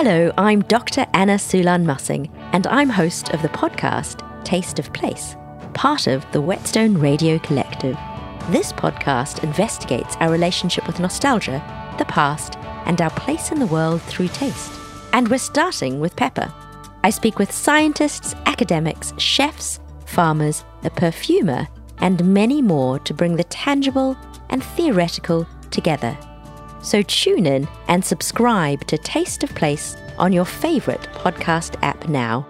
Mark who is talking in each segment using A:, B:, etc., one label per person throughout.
A: Hello, I'm Dr. Anna Sulan Masing, and I'm host of the podcast Taste of Place, part of the Whetstone Radio Collective. This podcast investigates our relationship with nostalgia, the past, and our place in the world through taste. And we're starting with pepper. I speak with scientists, academics, chefs, farmers, a perfumer, and many more to bring the tangible and theoretical together. So tune in and subscribe to Taste of Place on your favourite podcast app now.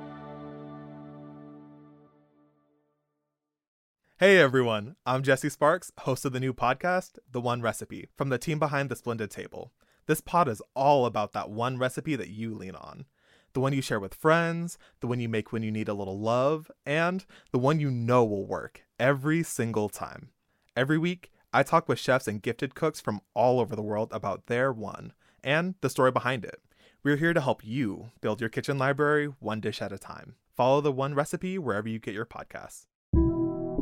B: Hey everyone, I'm Jesse Sparks, host of the new podcast, The One Recipe, from the team behind The Splendid Table. This pod is all about that one recipe that you lean on. The one you share with friends, the one you make when you need a little love, and the one you know will work every single time. Every week, I talk with chefs and gifted cooks from all over the world about their one and the story behind it. We're here to help you build your kitchen library one dish at a time. Follow the one recipe wherever you get your podcasts.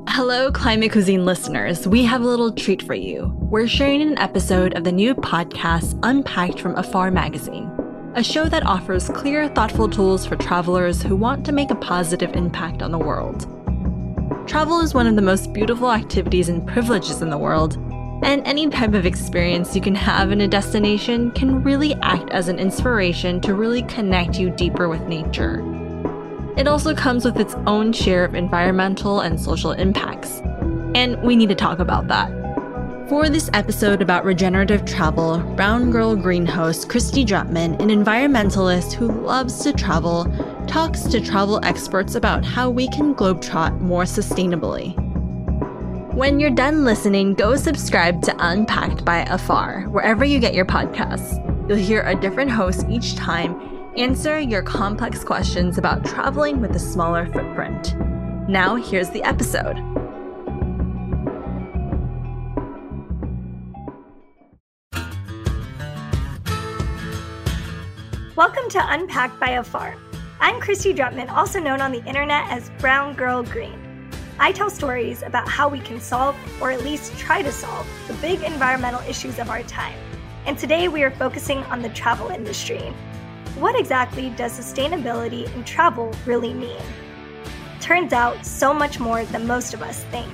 C: Hello, Climate Cuisine listeners. We have a little treat for you. We're sharing an episode of the new podcast Unpacked from Afar magazine, a show that offers clear, thoughtful tools for travelers who want to make a positive impact on the world. Travel is one of the most beautiful activities and privileges in the world, and any type of experience you can have in a destination can really act as an inspiration to really connect you deeper with nature. It also comes with its own share of environmental and social impacts, and we need to talk about that. For this episode about regenerative travel, Brown Girl Green host Kristy Drutman, an environmentalist who loves to travel, talks to travel experts about how we can globetrot more sustainably. When you're done listening, go subscribe to Unpacked by Afar, wherever you get your podcasts. You'll hear a different host each time answer your complex questions about traveling with a smaller footprint. Now, here's the episode.
D: Welcome to Unpacked by Afar. I'm Kristy Drutman, also known on the internet as Brown Girl Green. I tell stories about how we can solve, or at least try to solve, the big environmental issues of our time. And today we are focusing on the travel industry. What exactly does sustainability in travel really mean? Turns out so much more than most of us think.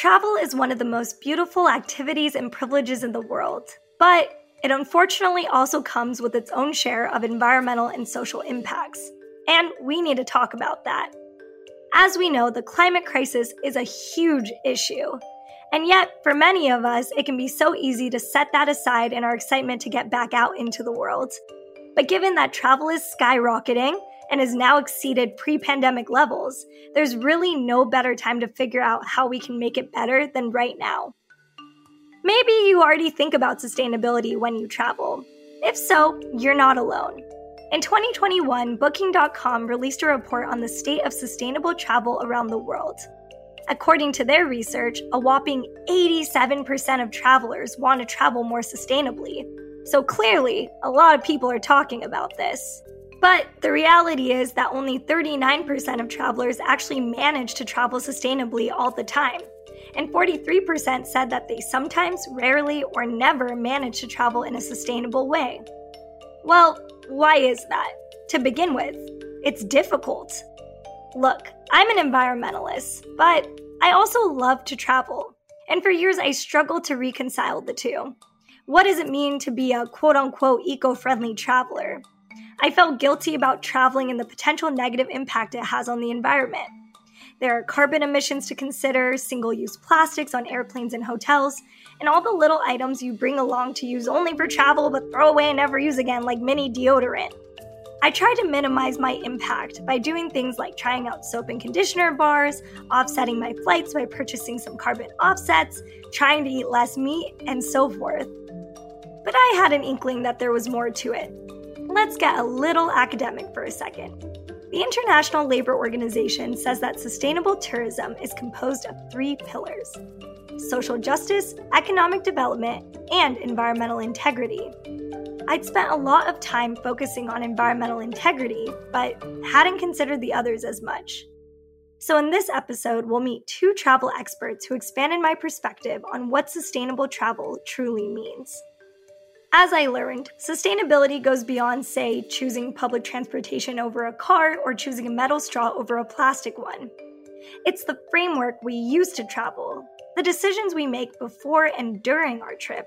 D: Travel is one of the most beautiful activities and privileges in the world, but it unfortunately also comes with its own share of environmental and social impacts. And we need to talk about that. As we know, the climate crisis is a huge issue. And yet, for many of us, it can be so easy to set that aside in our excitement to get back out into the world. But given that travel is skyrocketing, and has now exceeded pre pandemic levels, there's really no better time to figure out how we can make it better than right now. Maybe you already think about sustainability when you travel. If so, you're not alone. In 2021, Booking.com released a report on the state of sustainable travel around the world. According to their research, a whopping 87% of travelers want to travel more sustainably. So clearly, a lot of people are talking about this. But the reality is that only 39% of travelers actually manage to travel sustainably all the time. And 43% said that they sometimes, rarely, or never manage to travel in a sustainable way. Well, why is that? To begin with, it's difficult. Look, I'm an environmentalist, but I also love to travel. And for years, I struggled to reconcile the two. What does it mean to be a quote unquote eco friendly traveler? I felt guilty about traveling and the potential negative impact it has on the environment. There are carbon emissions to consider, single use plastics on airplanes and hotels, and all the little items you bring along to use only for travel but throw away and never use again, like mini deodorant. I try to minimize my impact by doing things like trying out soap and conditioner bars, offsetting my flights by purchasing some carbon offsets, trying to eat less meat, and so forth. But I had an inkling that there was more to it. Let's get a little academic for a second. The International Labor Organization says that sustainable tourism is composed of three pillars social justice, economic development, and environmental integrity. I'd spent a lot of time focusing on environmental integrity, but hadn't considered the others as much. So, in this episode, we'll meet two travel experts who expanded my perspective on what sustainable travel truly means. As I learned, sustainability goes beyond, say, choosing public transportation over a car or choosing a metal straw over a plastic one. It's the framework we use to travel, the decisions we make before and during our trip,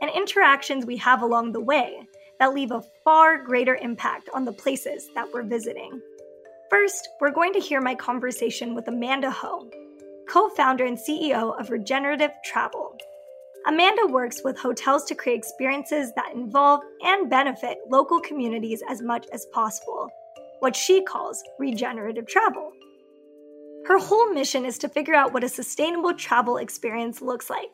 D: and interactions we have along the way that leave a far greater impact on the places that we're visiting. First, we're going to hear my conversation with Amanda Ho, co founder and CEO of Regenerative Travel. Amanda works with hotels to create experiences that involve and benefit local communities as much as possible, what she calls regenerative travel. Her whole mission is to figure out what a sustainable travel experience looks like.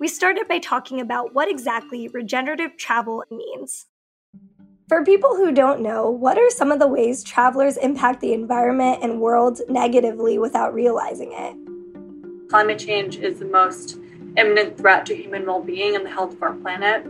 D: We started by talking about what exactly regenerative travel means. For people who don't know, what are some of the ways travelers impact the environment and world negatively without realizing it?
E: Climate change is the most imminent threat to human well being and the health of our planet.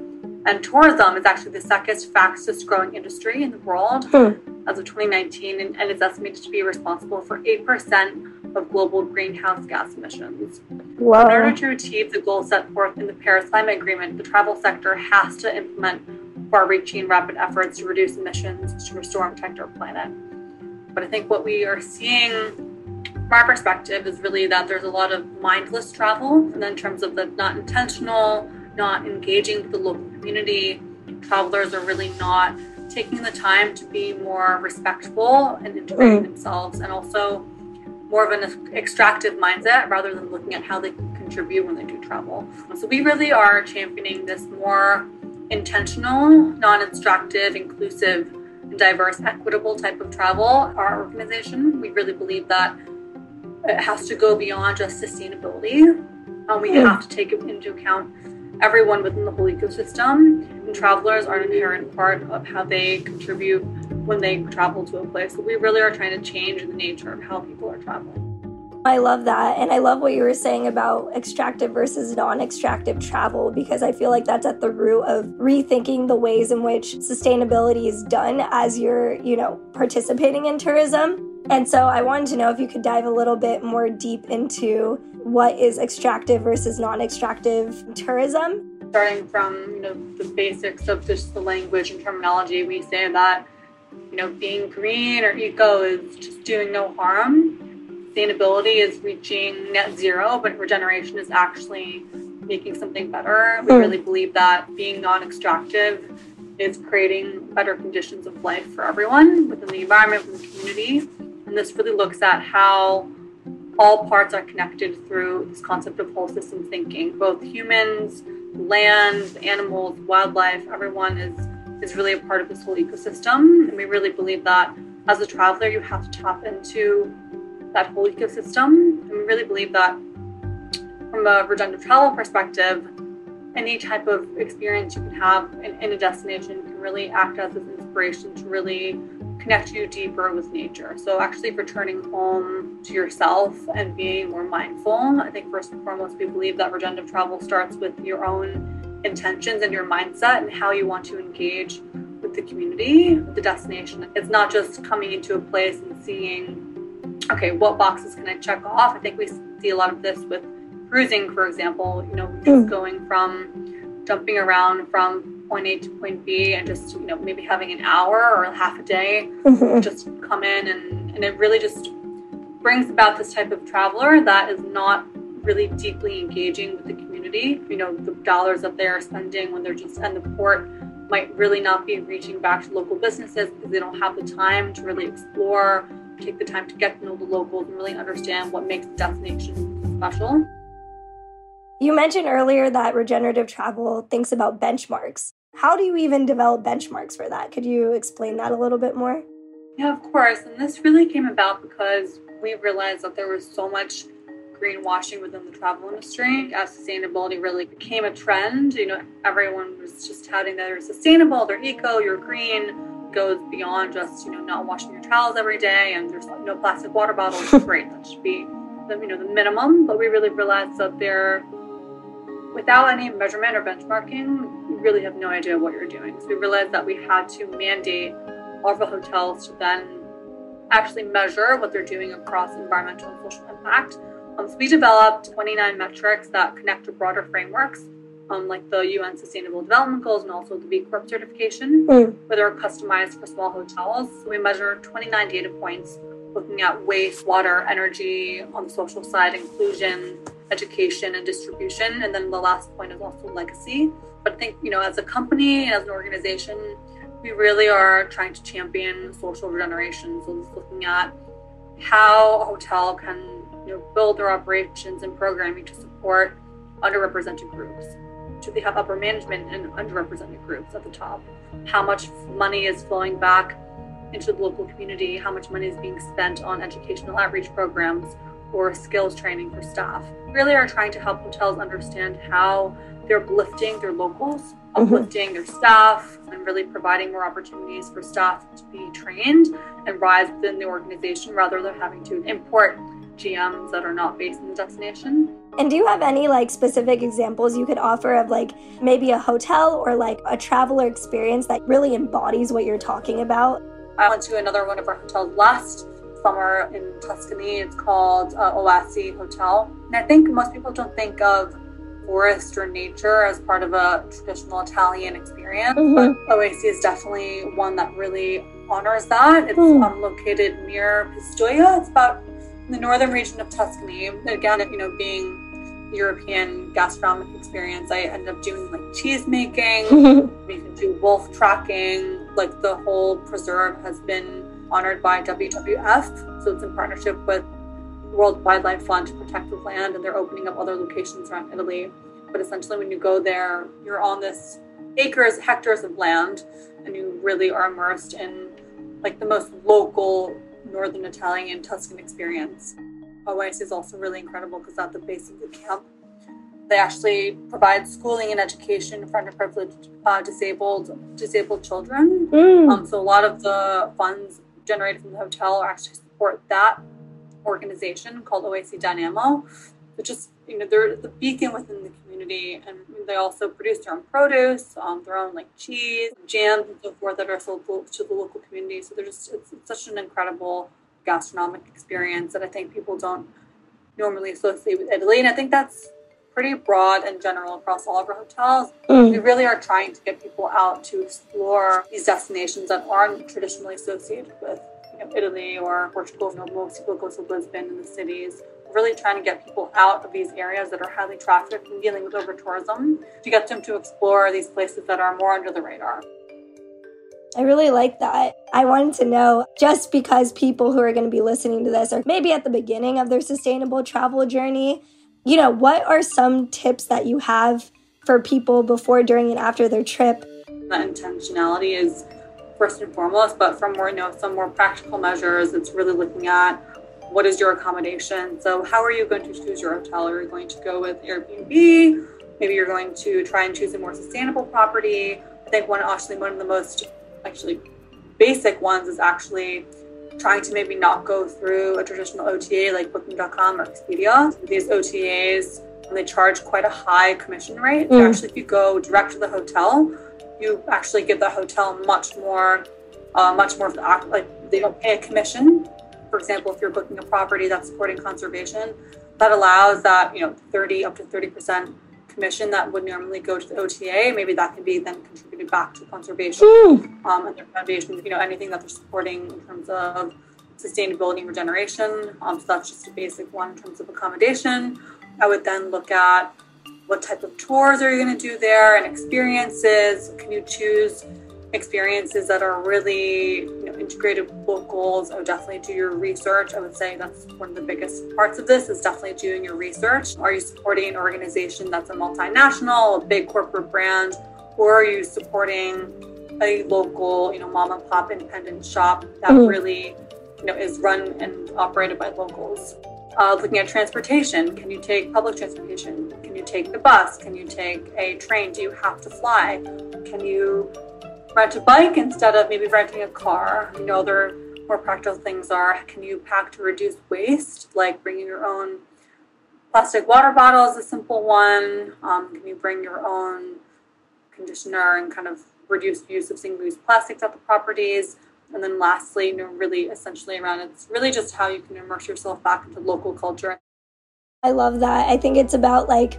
E: And tourism is actually the second fastest growing industry in the world hmm. as of 2019 and, and is estimated to be responsible for 8% of global greenhouse gas emissions. Wow. In order to achieve the goals set forth in the Paris Climate Agreement, the travel sector has to implement far reaching rapid efforts to reduce emissions to restore and protect our planet. But I think what we are seeing our perspective is really that there's a lot of mindless travel, and in terms of the not intentional, not engaging with the local community. Travelers are really not taking the time to be more respectful and integrating mm. themselves and also more of an extractive mindset rather than looking at how they contribute when they do travel. So we really are championing this more intentional, non-extractive, inclusive, diverse, equitable type of travel. Our organization, we really believe that it has to go beyond just sustainability. Um, we mm. have to take into account everyone within the whole ecosystem. And travelers are an inherent part of how they contribute when they travel to a place. So we really are trying to change the nature of how people are traveling.
D: I love that. And I love what you were saying about extractive versus non extractive travel because I feel like that's at the root of rethinking the ways in which sustainability is done as you're, you know, participating in tourism. And so I wanted to know if you could dive a little bit more deep into what is extractive versus non-extractive tourism.
E: Starting from you know the basics of just the language and terminology, we say that you know being green or eco is just doing no harm. Sustainability is reaching net zero, but regeneration is actually making something better. We mm. really believe that being non-extractive is creating better conditions of life for everyone within the environment, within the community. And this really looks at how all parts are connected through this concept of whole system thinking. Both humans, land, animals, wildlife, everyone is is really a part of this whole ecosystem. And we really believe that as a traveler, you have to tap into that whole ecosystem. And we really believe that from a regenerative travel perspective, any type of experience you can have in, in a destination can really act as an inspiration to really connect you deeper with nature. So, actually, returning home to yourself and being more mindful. I think, first and foremost, we believe that regenerative travel starts with your own intentions and your mindset and how you want to engage with the community, the destination. It's not just coming into a place and seeing, okay, what boxes can I check off? I think we see a lot of this with cruising, for example, you know, just mm. going from jumping around from point A to point B and just, you know, maybe having an hour or half a day mm-hmm. just come in and, and it really just brings about this type of traveler that is not really deeply engaging with the community. You know, the dollars that they are spending when they're just in the port might really not be reaching back to local businesses because they don't have the time to really explore, take the time to get to know the locals and really understand what makes the destination special.
D: You mentioned earlier that regenerative travel thinks about benchmarks. How do you even develop benchmarks for that? Could you explain that a little bit more?
E: Yeah, of course. And this really came about because we realized that there was so much greenwashing within the travel industry as sustainability really became a trend. You know, everyone was just touting that they're sustainable, they're eco, you're green, goes beyond just, you know, not washing your towels every day and there's no plastic water bottles. Great, that should be the, you know, the minimum. But we really realized that there without any measurement or benchmarking, really have no idea what you're doing. So we realized that we had to mandate all the hotels to then actually measure what they're doing across environmental and social impact. Um, so we developed 29 metrics that connect to broader frameworks, um, like the UN Sustainable Development Goals and also the B Corp certification, mm. where they're customized for small hotels. So we measure 29 data points looking at waste, water, energy on the social side, inclusion, education, and distribution. And then the last point is also legacy. But I think, you know, as a company as an organization, we really are trying to champion social regeneration. So looking at how a hotel can, you know, build their operations and programming to support underrepresented groups. Do they have upper management and underrepresented groups at the top? How much money is flowing back into the local community? How much money is being spent on educational outreach programs or skills training for staff? Really are trying to help hotels understand how they're uplifting their locals, mm-hmm. uplifting their staff, and really providing more opportunities for staff to be trained and rise within the organization rather than having to import GMs that are not based in the destination.
D: And do you have any like specific examples you could offer of like maybe a hotel or like a traveler experience that really embodies what you're talking about?
E: I went to another one of our hotels last summer in Tuscany. It's called uh, Oasi Hotel. And I think most people don't think of forest or nature as part of a traditional Italian experience, mm-hmm. but Oasi is definitely one that really honors that. It's mm. um, located near Pistoia. It's about in the northern region of Tuscany. Again, you know, being European gastronomic experience, I ended up doing like cheese making. we can do wolf tracking. Like the whole preserve has been honored by WWF, so it's in partnership with World Wildlife Fund to protect the land, and they're opening up other locations around Italy. But essentially, when you go there, you're on this acres, hectares of land, and you really are immersed in like the most local Northern Italian Tuscan experience. Oasi is also really incredible because at the base of the camp, they actually provide schooling and education for underprivileged, uh, disabled, disabled children. Mm. Um, so a lot of the funds generated from the hotel or actually support that organization called Oasi Dynamo. which is you know, they're the beacon within the community, and they also produce their own produce, um, their own like cheese, jams, and so forth that are sold to the local community. So they're just it's, it's such an incredible gastronomic experience that I think people don't normally associate with Italy, and I think that's pretty broad and general across all of our hotels. Mm. We really are trying to get people out to explore these destinations that aren't traditionally associated with know, Italy or Portugal. You know, most people go to Lisbon and the cities. Really trying to get people out of these areas that are highly trafficked and dealing with over tourism to get them to explore these places that are more under the radar.
D: I really like that. I wanted to know just because people who are going to be listening to this are maybe at the beginning of their sustainable travel journey, you know, what are some tips that you have for people before, during, and after their trip?
E: The intentionality is first and foremost, but from more, you know, some more practical measures, it's really looking at what is your accommodation. So how are you going to choose your hotel? Are you going to go with Airbnb? Maybe you're going to try and choose a more sustainable property. I think one actually one of the most actually basic ones is actually trying to maybe not go through a traditional OTA like Booking.com or Expedia. These OTAs, they charge quite a high commission rate. Mm. So actually, if you go direct to the hotel, you actually give the hotel much more, uh, much more of the like they don't pay a commission. For example, if you're booking a property that's supporting conservation, that allows that you know 30 up to 30 percent commission that would normally go to the OTA. Maybe that can be then contributed back to conservation um, and their foundation. You know anything that they're supporting in terms of sustainability and regeneration. Um, so that's just a basic one in terms of accommodation. I would then look at what type of tours are you going to do there and experiences can you choose experiences that are really you know, integrated with locals i would definitely do your research i would say that's one of the biggest parts of this is definitely doing your research are you supporting an organization that's a multinational a big corporate brand or are you supporting a local you know mom and pop independent shop that mm-hmm. really you know is run and operated by locals uh, looking at transportation. Can you take public transportation? Can you take the bus? Can you take a train? Do you have to fly? Can you rent a bike instead of maybe renting a car? You know, other more practical things are can you pack to reduce waste, like bringing your own plastic water bottle is a simple one. Um, can you bring your own conditioner and kind of reduce use of single use plastics at the properties? And then lastly, you know, really essentially around it's really just how you can immerse yourself back into local culture.
D: I love that. I think it's about like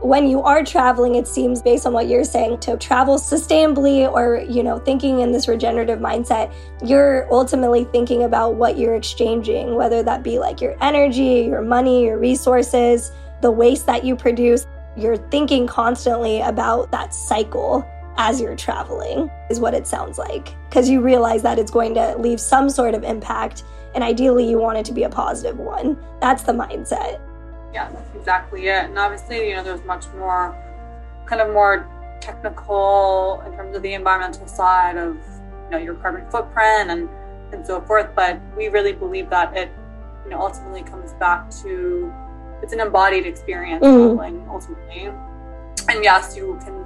D: when you are traveling, it seems based on what you're saying, to travel sustainably or, you know, thinking in this regenerative mindset, you're ultimately thinking about what you're exchanging, whether that be like your energy, your money, your resources, the waste that you produce. You're thinking constantly about that cycle as you're traveling, is what it sounds like. Because you realize that it's going to leave some sort of impact, and ideally, you want it to be a positive one. That's the mindset.
E: Yeah, that's exactly it. And obviously, you know, there's much more kind of more technical in terms of the environmental side of you know your carbon footprint and and so forth. But we really believe that it you know ultimately comes back to it's an embodied experience mm-hmm. traveling ultimately. And yes, you can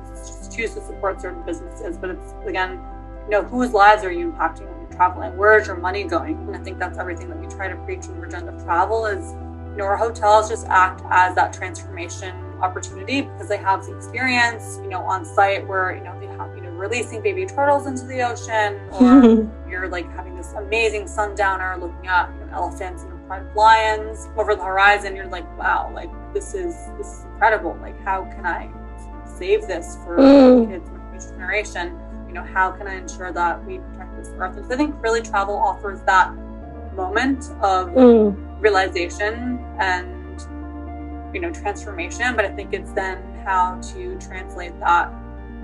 E: choose to support certain businesses, but it's again, you know, whose lives are you impacting when you're traveling? Where is your money going? And I think that's everything that we try to preach in Regenerative Travel is, know, hotels just act as that transformation opportunity because they have the experience, you know, on site where, you know, they have, you know, releasing baby turtles into the ocean or you're like having this amazing sundowner looking at you know, elephants and lions over the horizon. You're like, wow, like this is this is incredible. Like how can I save this for mm. kids in the future generation? You know, how can I ensure that we protect this earth? And so I think really travel offers that moment of mm. Realization and you know transformation. But I think it's then how to translate that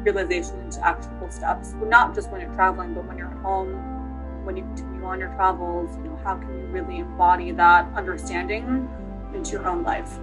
E: realization into actionable steps. Not just when you're traveling, but when you're at home, when you continue on your travels. You know, how can you really embody that understanding into your own life?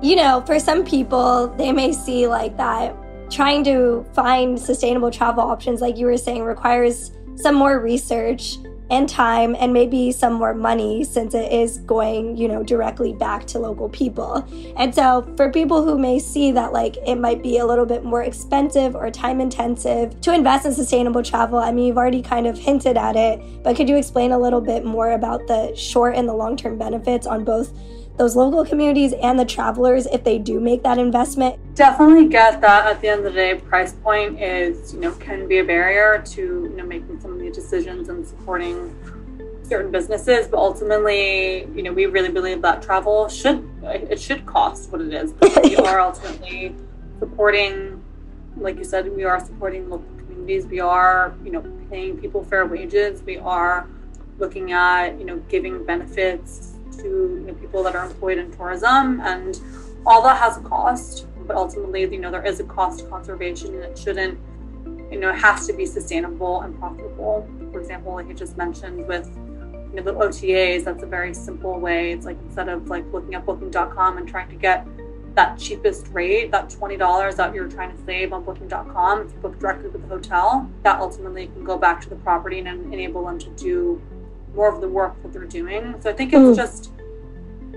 D: you know, for some people, they may see like that trying to find sustainable travel options, like you were saying, requires some more research and time and maybe some more money since it is going, you know, directly back to local people. And so for people who may see that like it might be a little bit more expensive or time intensive to invest in sustainable travel, I mean, you've already kind of hinted at it, but could you explain a little bit more about the short and the long term benefits on both those local communities and the travelers if they do make that investment.
E: Definitely get that at the end of the day, price point is, you know, can be a barrier to, you know, making some of the decisions and supporting certain businesses, but ultimately, you know, we really believe that travel should it should cost what it is. But we are ultimately supporting, like you said, we are supporting local communities. We are, you know, paying people fair wages. We are looking at, you know, giving benefits to you know, people that are employed in tourism, and all that has a cost. But ultimately, you know, there is a cost to conservation, and it shouldn't, you know, it has to be sustainable and profitable. For example, like I just mentioned with you know the OTAs, that's a very simple way. It's like instead of like looking at Booking.com and trying to get that cheapest rate, that $20 that you're trying to save on booking.com, if you book directly with the hotel, that ultimately can go back to the property and enable them to do more of the work that they're doing. So I think it's mm. just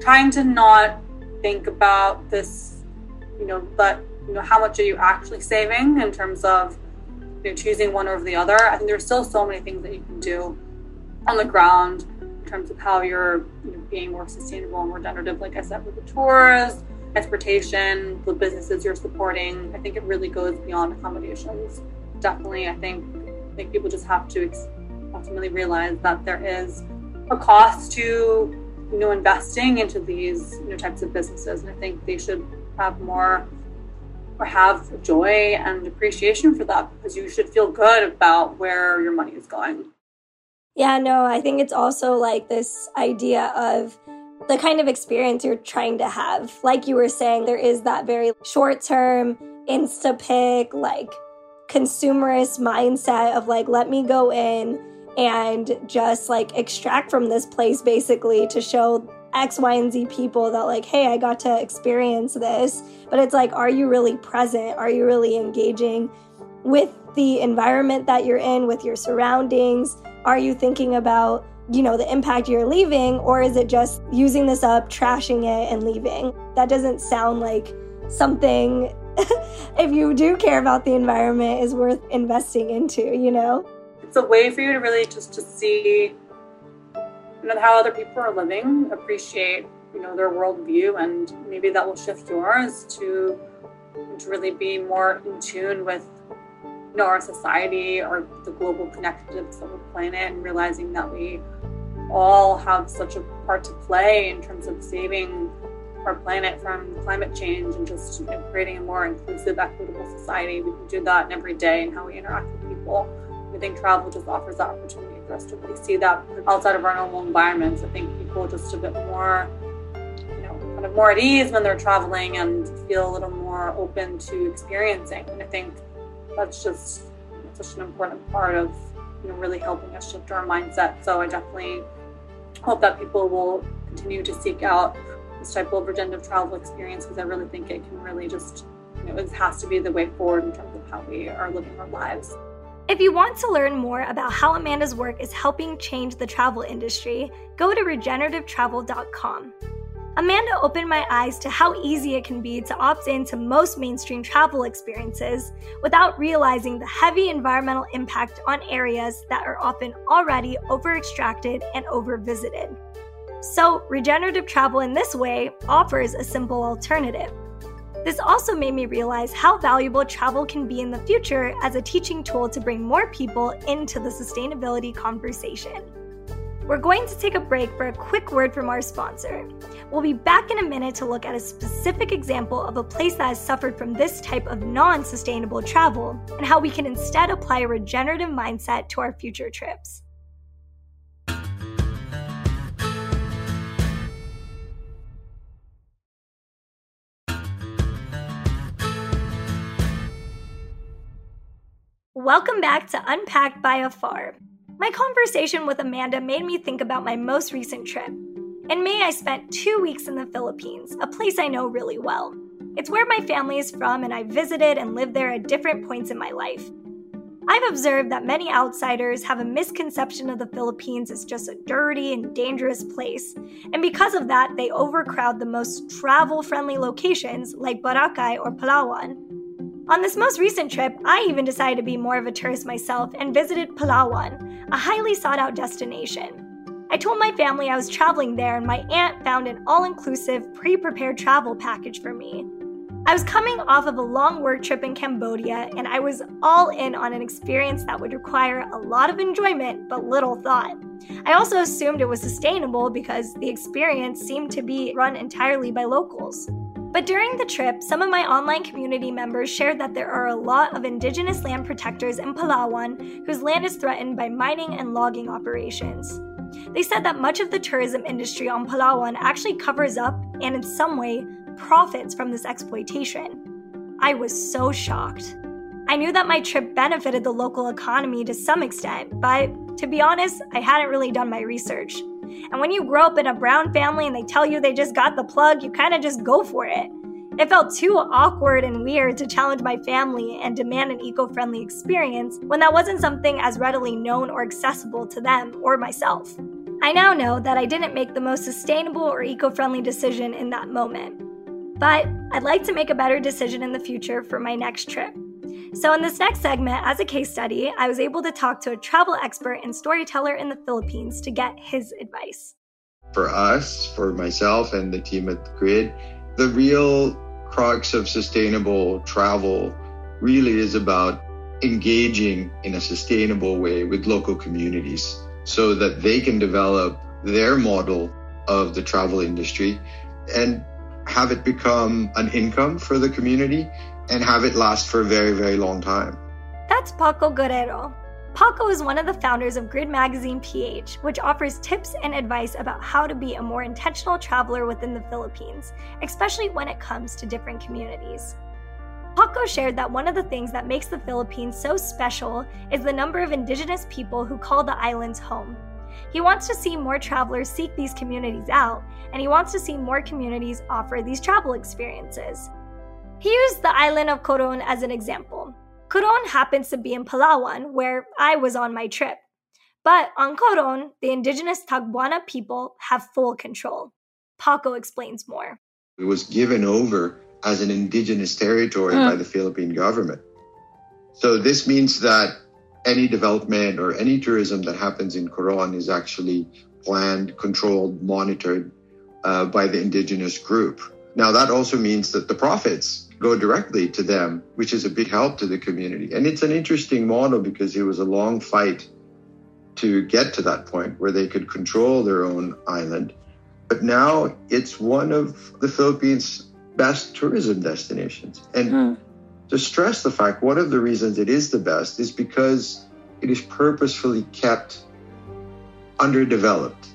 E: trying to not think about this, you know, but you know, how much are you actually saving in terms of you know, choosing one over the other? I think there's still so many things that you can do on the ground in terms of how you're you know, being more sustainable and regenerative. Like I said, with the tours, transportation, the businesses you're supporting. I think it really goes beyond accommodations. Definitely, I think I think people just have to ultimately realize that there is a cost to you know investing into these you know types of businesses. And i think they should have more or have joy and appreciation for that because you should feel good about where your money is going.
D: Yeah no i think it's also like this idea of the kind of experience you're trying to have. Like you were saying there is that very short term insta pick like consumerist mindset of like let me go in and just like extract from this place basically to show X, Y, and Z people that, like, hey, I got to experience this. But it's like, are you really present? Are you really engaging with the environment that you're in, with your surroundings? Are you thinking about, you know, the impact you're leaving? Or is it just using this up, trashing it, and leaving? That doesn't sound like something, if you do care about the environment, is worth investing into, you know?
E: It's a way for you to really just to see you know how other people are living, appreciate you know their worldview, and maybe that will shift yours to to really be more in tune with you know, our society or the global connectedness of the planet and realizing that we all have such a part to play in terms of saving our planet from climate change and just you know, creating a more inclusive, equitable society. We can do that in every day and how we interact with people. I think travel just offers that opportunity for us to really see that outside of our normal environments. I think people just a bit more, you know, kind of more at ease when they're traveling and feel a little more open to experiencing. And I think that's just such an important part of you know really helping us shift our mindset. So I definitely hope that people will continue to seek out this type of regenerative travel experience because I really think it can really just you know it has to be the way forward in terms of how we are living our lives.
D: If you want to learn more about how Amanda's work is helping change the travel industry, go to regenerativetravel.com. Amanda opened my eyes to how easy it can be to opt into most mainstream travel experiences without realizing the heavy environmental impact on areas that are often already over extracted and over visited. So, regenerative travel in this way offers a simple alternative. This also made me realize how valuable travel can be in the future as a teaching tool to bring more people into the sustainability conversation. We're going to take a break for a quick word from our sponsor. We'll be back in a minute to look at a specific example of a place that has suffered from this type of non sustainable travel and how we can instead apply a regenerative mindset to our future trips. Welcome back to Unpacked by Afar. My conversation with Amanda made me think about my most recent trip. In May, I spent two weeks in the Philippines, a place I know really well. It's where my family is from, and I visited and lived there at different points in my life. I've observed that many outsiders have a misconception of the Philippines as just a dirty and dangerous place, and because of that, they overcrowd the most travel friendly locations like Boracay or Palawan. On this most recent trip, I even decided to be more of a tourist myself and visited Palawan, a highly sought out destination. I told my family I was traveling there, and my aunt found an all inclusive, pre prepared travel package for me. I was coming off of a long work trip in Cambodia, and I was all in on an experience that would require a lot of enjoyment but little thought. I also assumed it was sustainable because the experience seemed to be run entirely by locals. But during the trip, some of my online community members shared that there are a lot of indigenous land protectors in Palawan whose land is threatened by mining and logging operations. They said that much of the tourism industry on Palawan actually covers up and, in some way, profits from this exploitation. I was so shocked. I knew that my trip benefited the local economy to some extent, but to be honest, I hadn't really done my research. And when you grow up in a brown family and they tell you they just got the plug, you kind of just go for it. It felt too awkward and weird to challenge my family and demand an eco friendly experience when that wasn't something as readily known or accessible to them or myself. I now know that I didn't make the most sustainable or eco friendly decision in that moment. But I'd like to make a better decision in the future for my next trip. So, in this next segment, as a case study, I was able to talk to a travel expert and storyteller in the Philippines to get his advice.
F: For us, for myself and the team at the Grid, the real crux of sustainable travel really is about engaging in a sustainable way with local communities so that they can develop their model of the travel industry and have it become an income for the community and have it last for a very, very long time.
D: That's Paco Guerrero. Paco is one of the founders of Grid Magazine PH, which offers tips and advice about how to be a more intentional traveler within the Philippines, especially when it comes to different communities. Paco shared that one of the things that makes the Philippines so special is the number of indigenous people who call the islands home. He wants to see more travelers seek these communities out, and he wants to see more communities offer these travel experiences. He used the island of Coron as an example. Coron happens to be in Palawan, where I was on my trip. But on Coron, the indigenous Tagbanua people have full control. Paco explains more.
F: It was given over as an indigenous territory mm. by the Philippine government. So this means that any development or any tourism that happens in Coron is actually planned, controlled, monitored uh, by the indigenous group. Now, that also means that the profits go directly to them, which is a big help to the community. And it's an interesting model because it was a long fight to get to that point where they could control their own island. But now it's one of the Philippines' best tourism destinations. And hmm. to stress the fact, one of the reasons it is the best is because it is purposefully kept underdeveloped.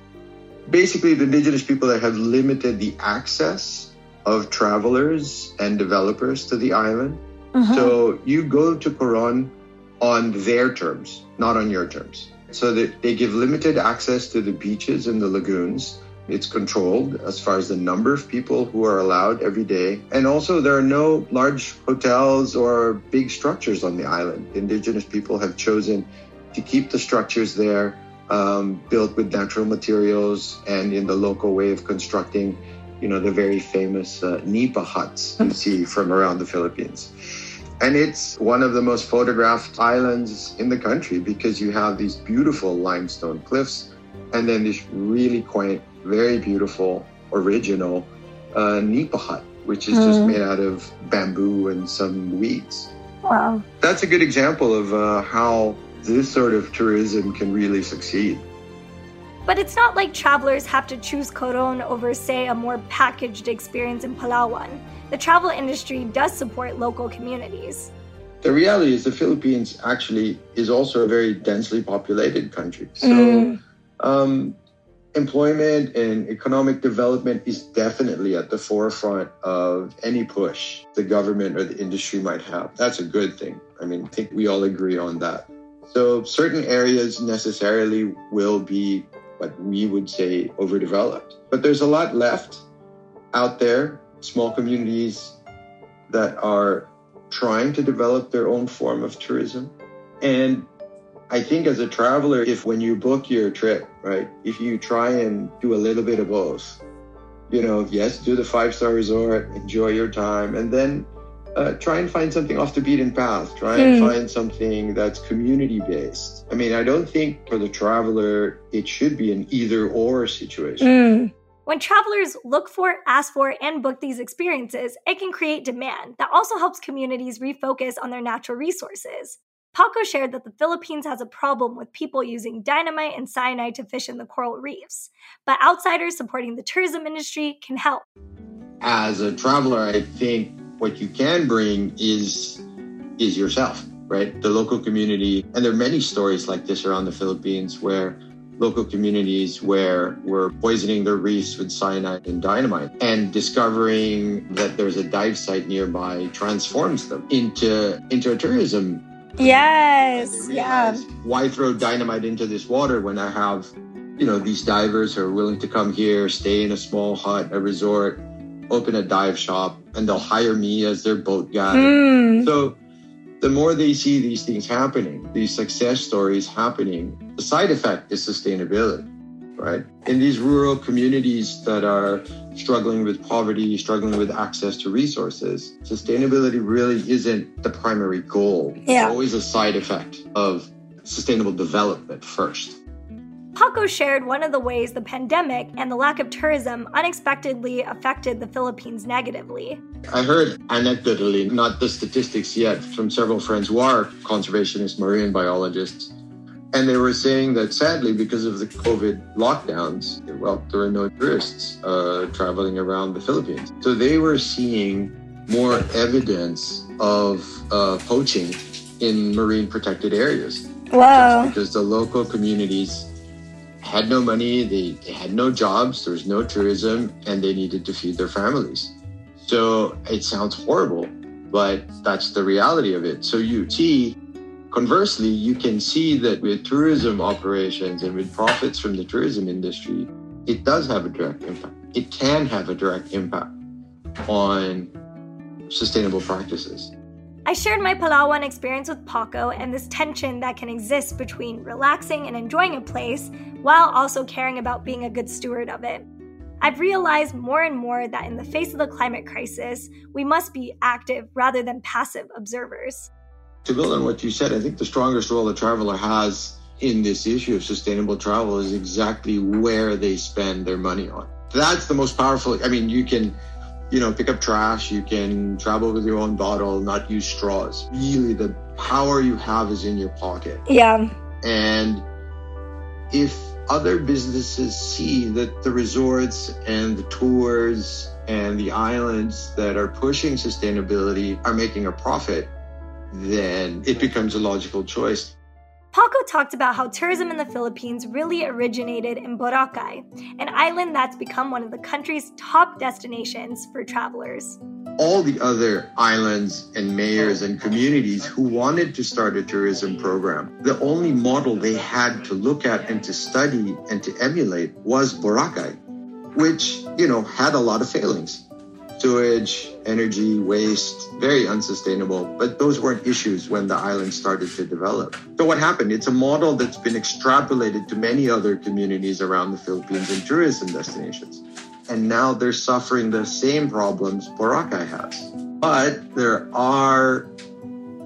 F: Basically, the indigenous people that have limited the access of travelers and developers to the island. Uh-huh. So you go to Coron on their terms, not on your terms. So that they give limited access to the beaches and the lagoons. It's controlled as far as the number of people who are allowed every day. And also, there are no large hotels or big structures on the island. Indigenous people have chosen to keep the structures there, um, built with natural materials and in the local way of constructing you know, the very famous uh, nipa huts you see from around the Philippines. And it's one of the most photographed islands in the country because you have these beautiful limestone cliffs and then this really quaint, very beautiful, original uh, nipa hut, which is mm. just made out of bamboo and some weeds.
D: Wow.
F: That's a good example of uh, how this sort of tourism can really succeed.
D: But it's not like travelers have to choose Coron over, say, a more packaged experience in Palawan. The travel industry does support local communities.
F: The reality is, the Philippines actually is also a very densely populated country. So, mm. um, employment and economic development is definitely at the forefront of any push the government or the industry might have. That's a good thing. I mean, I think we all agree on that. So, certain areas necessarily will be what we would say overdeveloped. But there's a lot left out there, small communities that are trying to develop their own form of tourism. And I think as a traveler, if when you book your trip, right, if you try and do a little bit of both, you know, yes, do the five star resort, enjoy your time, and then uh, try and find something off the beaten path. Try and mm. find something that's community based. I mean, I don't think for the traveler it should be an either or situation.
D: Mm. When travelers look for, ask for, and book these experiences, it can create demand that also helps communities refocus on their natural resources. Paco shared that the Philippines has a problem with people using dynamite and cyanide to fish in the coral reefs, but outsiders supporting the tourism industry can help.
F: As a traveler, I think what you can bring is is yourself, right? The local community. And there are many stories like this around the Philippines where local communities where we're poisoning their reefs with cyanide and dynamite and discovering that there's a dive site nearby transforms them into into a tourism
D: yes yeah
F: why throw dynamite into this water when i have you know these divers who are willing to come here stay in a small hut a resort open a dive shop and they'll hire me as their boat guy. Mm. So the more they see these things happening, these success stories happening, the side effect is sustainability, right? In these rural communities that are struggling with poverty, struggling with access to resources, sustainability really isn't the primary goal. Yeah. It's always a side effect of sustainable development first.
D: Paco shared one of the ways the pandemic and the lack of tourism unexpectedly affected the Philippines negatively.
F: I heard anecdotally, not the statistics yet, from several friends who are conservationists, marine biologists, and they were saying that sadly, because of the COVID lockdowns, well, there are no tourists uh, traveling around the Philippines. So they were seeing more evidence of uh, poaching in marine protected areas.
D: Wow.
F: Because the local communities had no money, they, they had no jobs, there was no tourism, and they needed to feed their families. So it sounds horrible, but that's the reality of it. So UT, conversely, you can see that with tourism operations and with profits from the tourism industry, it does have a direct impact. It can have a direct impact on sustainable practices.
D: I shared my Palawan experience with Paco and this tension that can exist between relaxing and enjoying a place while also caring about being a good steward of it. I've realized more and more that in the face of the climate crisis, we must be active rather than passive observers.
F: To build on what you said, I think the strongest role a traveler has in this issue of sustainable travel is exactly where they spend their money on. That's the most powerful. I mean, you can you know, pick up trash. You can travel with your own bottle, not use straws. Really, the power you have is in your pocket.
D: Yeah.
F: And if other businesses see that the resorts and the tours and the islands that are pushing sustainability are making a profit, then it becomes a logical choice.
D: Paco talked about how tourism in the Philippines really originated in Boracay, an island that's become one of the country's top destinations for travelers.
F: All the other islands and mayors and communities who wanted to start a tourism program, the only model they had to look at and to study and to emulate was Boracay, which, you know, had a lot of failings sewage, energy, waste, very unsustainable. But those weren't issues when the island started to develop. So what happened? It's a model that's been extrapolated to many other communities around the Philippines and tourism destinations. And now they're suffering the same problems Boracay has. But there are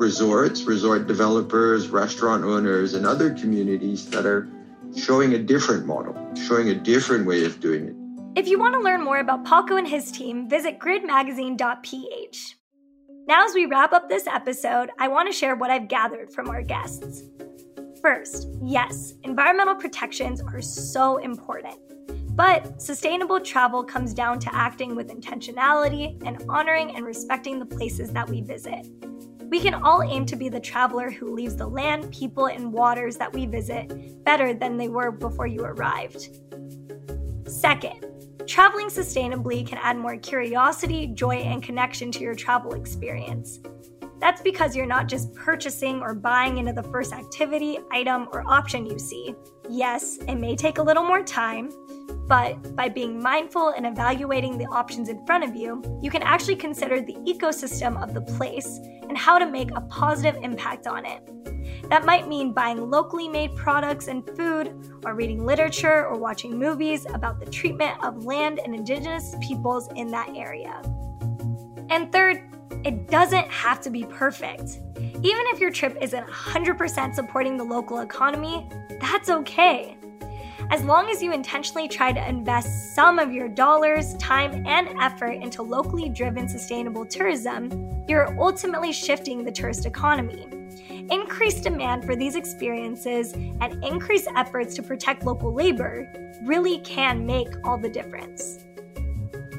F: resorts, resort developers, restaurant owners, and other communities that are showing a different model, showing a different way of doing it.
D: If you want to learn more about Paco and his team, visit gridmagazine.ph. Now, as we wrap up this episode, I want to share what I've gathered from our guests. First, yes, environmental protections are so important. But sustainable travel comes down to acting with intentionality and honoring and respecting the places that we visit. We can all aim to be the traveler who leaves the land, people, and waters that we visit better than they were before you arrived. Second, Traveling sustainably can add more curiosity, joy, and connection to your travel experience. That's because you're not just purchasing or buying into the first activity, item, or option you see. Yes, it may take a little more time, but by being mindful and evaluating the options in front of you, you can actually consider the ecosystem of the place and how to make a positive impact on it. That might mean buying locally made products and food, or reading literature or watching movies about the treatment of land and indigenous peoples in that area. And third, it doesn't have to be perfect. Even if your trip isn't 100% supporting the local economy, that's okay. As long as you intentionally try to invest some of your dollars, time, and effort into locally driven sustainable tourism, you're ultimately shifting the tourist economy. Increased demand for these experiences and increased efforts to protect local labor really can make all the difference.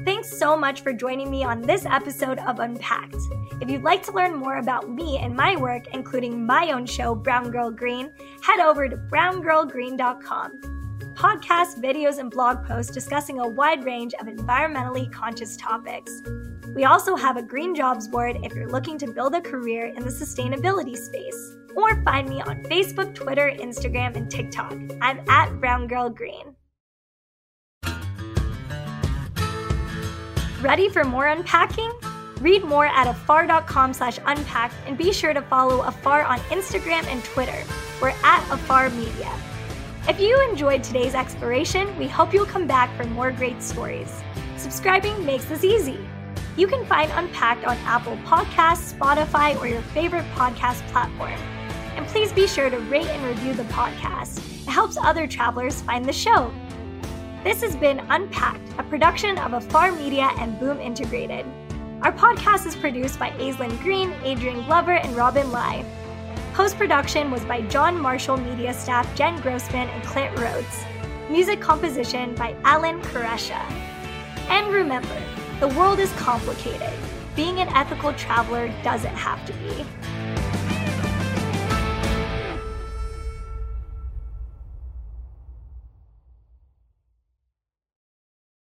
D: Thanks so much for joining me on this episode of Unpacked. If you'd like to learn more about me and my work, including my own show, Brown Girl Green, head over to browngirlgreen.com podcasts, videos, and blog posts discussing a wide range of environmentally conscious topics. We also have a green jobs board if you're looking to build a career in the sustainability space. Or find me on Facebook, Twitter, Instagram, and TikTok. I'm at Brown Girl Green. Ready for more unpacking? Read more at afar.com slash unpacked and be sure to follow Afar on Instagram and Twitter. We're at Afar Media. If you enjoyed today's exploration, we hope you'll come back for more great stories. Subscribing makes this easy. You can find Unpacked on Apple Podcasts, Spotify, or your favorite podcast platform. And please be sure to rate and review the podcast. It helps other travelers find the show. This has been Unpacked, a production of Afar Media and Boom Integrated. Our podcast is produced by Aislyn Greene, Adrian Glover, and Robin Lai. Post production was by John Marshall Media staff Jen Grossman and Clint Rhodes. Music composition by Alan Koresha. And remember, the world is complicated. Being an ethical traveler doesn't have to be.